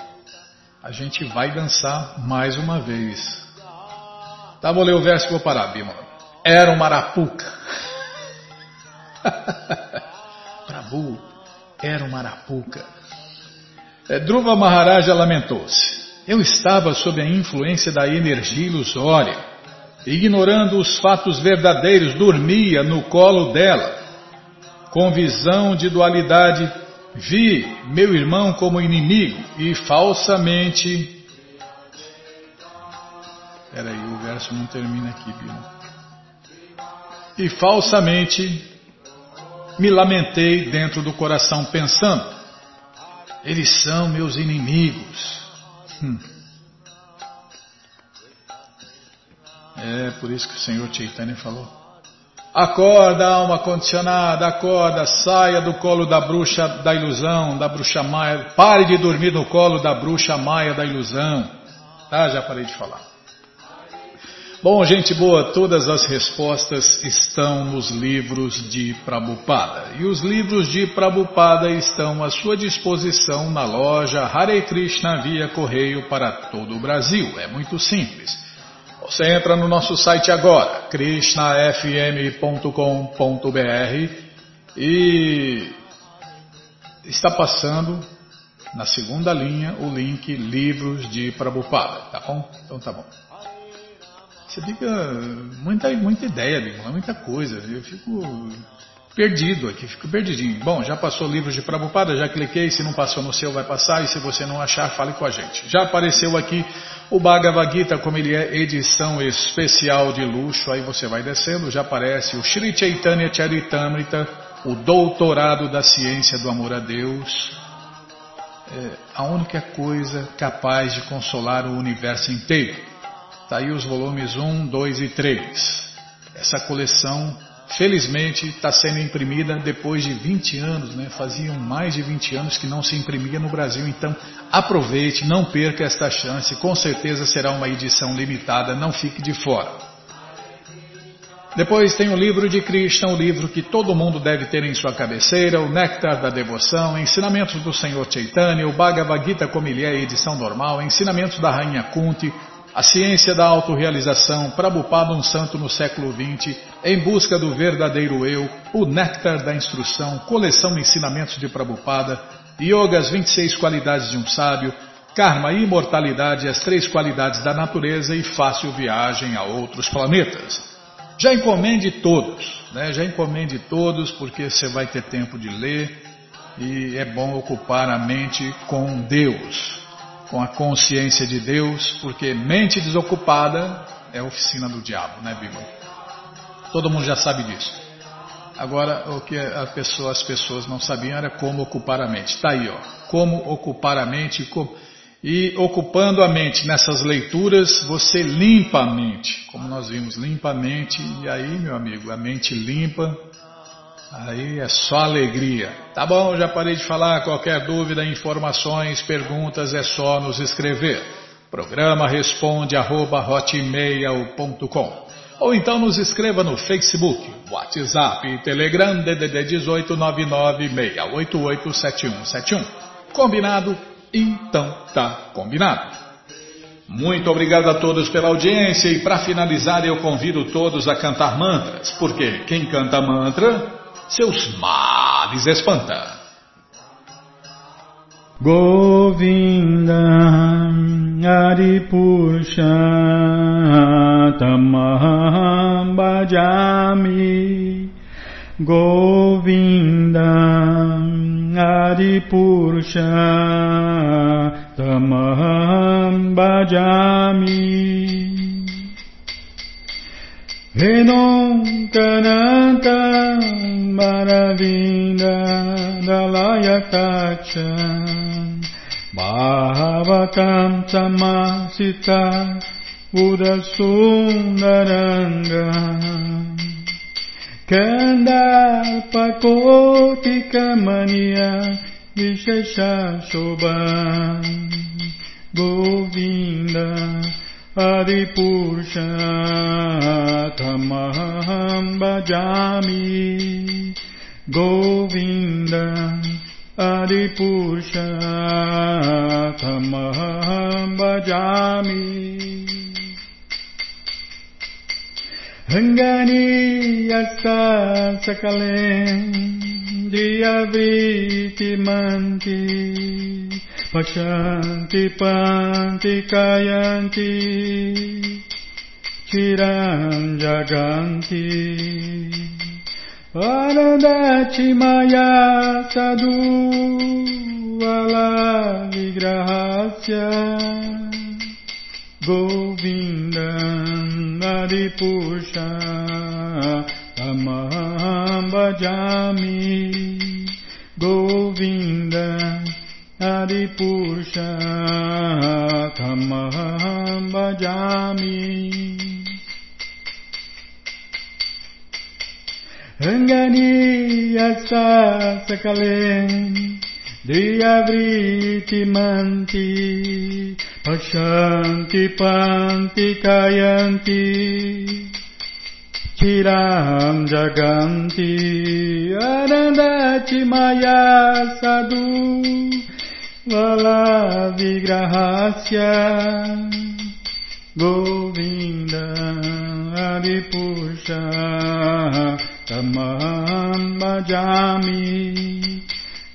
a gente vai dançar mais uma vez. Tá, vou ler o verso que vou parar, Bima. Era uma arapuca. Prabhu era uma arapuca. É, Dhruva Maharaja lamentou-se. Eu estava sob a influência da energia ilusória ignorando os fatos verdadeiros, dormia no colo dela. Com visão de dualidade, vi meu irmão como inimigo e falsamente. Peraí, o verso não termina aqui, Bino. E falsamente me lamentei dentro do coração, pensando: eles são meus inimigos. Hum. É por isso que o Senhor Chaitanya falou. Acorda, alma condicionada, acorda, saia do colo da bruxa da ilusão, da bruxa maia, pare de dormir no colo da bruxa maia da ilusão. Tá, já parei de falar. Bom, gente boa, todas as respostas estão nos livros de Prabhupada. E os livros de Prabhupada estão à sua disposição na loja Hare Krishna via correio para todo o Brasil. É muito simples. Você entra no nosso site agora, krishnafm.com.br e está passando na segunda linha o link Livros de Prabhupada, tá bom? Então tá bom. Você fica muita, muita ideia, muita coisa. Eu fico perdido aqui, fico perdidinho. Bom, já passou livros de Prabhupada, já cliquei, se não passou no seu vai passar, e se você não achar, fale com a gente. Já apareceu aqui o Bhagavad Gita, como ele é edição especial de luxo, aí você vai descendo, já aparece o Sri Chaitanya Charitamrita, o doutorado da ciência do amor a Deus, é a única coisa capaz de consolar o universo inteiro. Está aí os volumes 1, 2 e 3. Essa coleção felizmente está sendo imprimida depois de 20 anos, né? Faziam mais de 20 anos que não se imprimia no Brasil, então aproveite, não perca esta chance, com certeza será uma edição limitada, não fique de fora. Depois tem o livro de Krishna, o livro que todo mundo deve ter em sua cabeceira, o Néctar da Devoção, Ensinamentos do Senhor Chaitanya, o Bhagavad Gita como ele é, edição normal, Ensinamentos da Rainha Kunti, a Ciência da Autorrealização, Prabhupada um Santo no século XX, Em Busca do Verdadeiro Eu, o Néctar da Instrução, Coleção Ensinamentos de Prabhupada, Yoga, as 26 Qualidades de um Sábio, Karma e Imortalidade, as Três Qualidades da Natureza e Fácil Viagem a Outros Planetas. Já encomende todos, né? já encomende todos, porque você vai ter tempo de ler e é bom ocupar a mente com Deus, com a consciência de Deus, porque mente desocupada é oficina do diabo, né, Bíblia? Todo mundo já sabe disso. Agora, o que pessoa, as pessoas não sabiam era como ocupar a mente. Está aí, ó. Como ocupar a mente. Como... E ocupando a mente nessas leituras, você limpa a mente, como nós vimos, limpa a mente, e aí, meu amigo, a mente limpa, aí é só alegria. Tá bom, já parei de falar, qualquer dúvida, informações, perguntas, é só nos escrever. Programa responde arroba ou então nos escreva no Facebook, WhatsApp, Telegram, DDD 18 996887171. Combinado? Então tá combinado. Muito obrigado a todos pela audiência e para finalizar eu convido todos a cantar mantras, porque quem canta mantra, seus males espanta. Govinda Aripurusha Tamaham Bhajami Govinda Adipurusha Tamaham Bhajami Venom Kananta Maravinda Dalayatacha Bhavatam Samasita Udasundaranga Kandarpakotikamania Vishesha Shobha Govinda Adipurusha Tamaham Bhajami. Govinda Adipurusha Tamaham Bhajami Rangani yasa sakalen diyavriti manti Pashanti panti kayanti Chiram jaganti Anandachi maya sadhu ala vigrahasya Govindam Adipusha Tamaham Bhajami Govindam Adipusha Tamaham Bhajami Rangani Yasa Sakalen Diyavriti Manti Pashanti Panti Kayanti Chiram Jaganti Arandati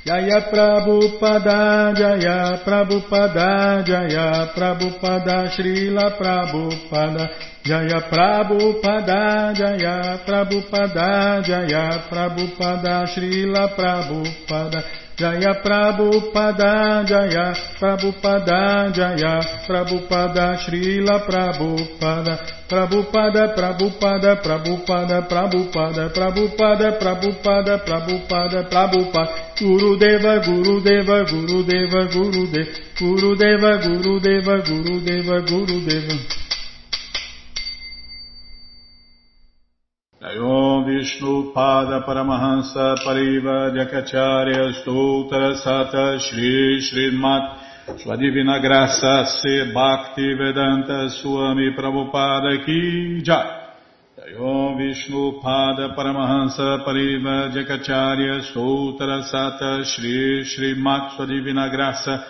Jaya Prabhupada, Jaya Prabhupada, Jaya Prabhupada, Srila Prabhupada, Jaya Prabhupada, Jaya Prabhupada, Jaya Prabhupada, Srila Prabhupada, Jaya Prabhupada, Jaya Prabhupada, Jaya Prabhupada, Srila Prabhupada, Prabhupada, Prabhupada, Prabhupada, Prabhupada, Prabhupada, Prabhupada, Prabhupada, Prabhupada, Gurudeva, Gurudeva, Gurudeva, Gurudeva, Gurudeva, Gurudeva, Gurudeva, Gurudeva. Jayom Vishnu Pada Paramahansa Pariva Jakacharya Stoutra Sata Shri Shri Mat sua Divina Graça Se Bhakti Vedanta Swami Prabhupada Ki Jai. Om Vishnu Pada Paramahansa Pariva Jakacharya Sutra Sata Shri Shri Mat Sua Divina Graça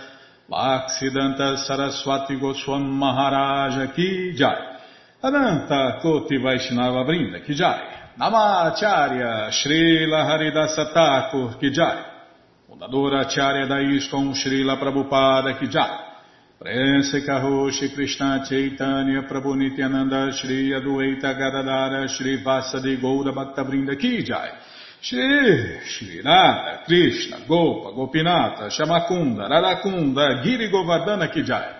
Bhaksidanta Saraswati Goswam Maharaja Ki Jai Ananta Koti Vaishnava Brinda Ki Jai Namacharya Shri Laharidasa Thakur Ki Jai fundadora Acharya da Srila Prabhupada Kijai. Prense Karoshi Krishna Chaitanya Prabhu Nityananda Shri Adueita Gadadara Shri Vasadi Goura Bhaktavrinda Kijai. Shri Shri Radha Krishna Gopa Gopinata Shamakunda Radakunda Giri Govardhana Kijai.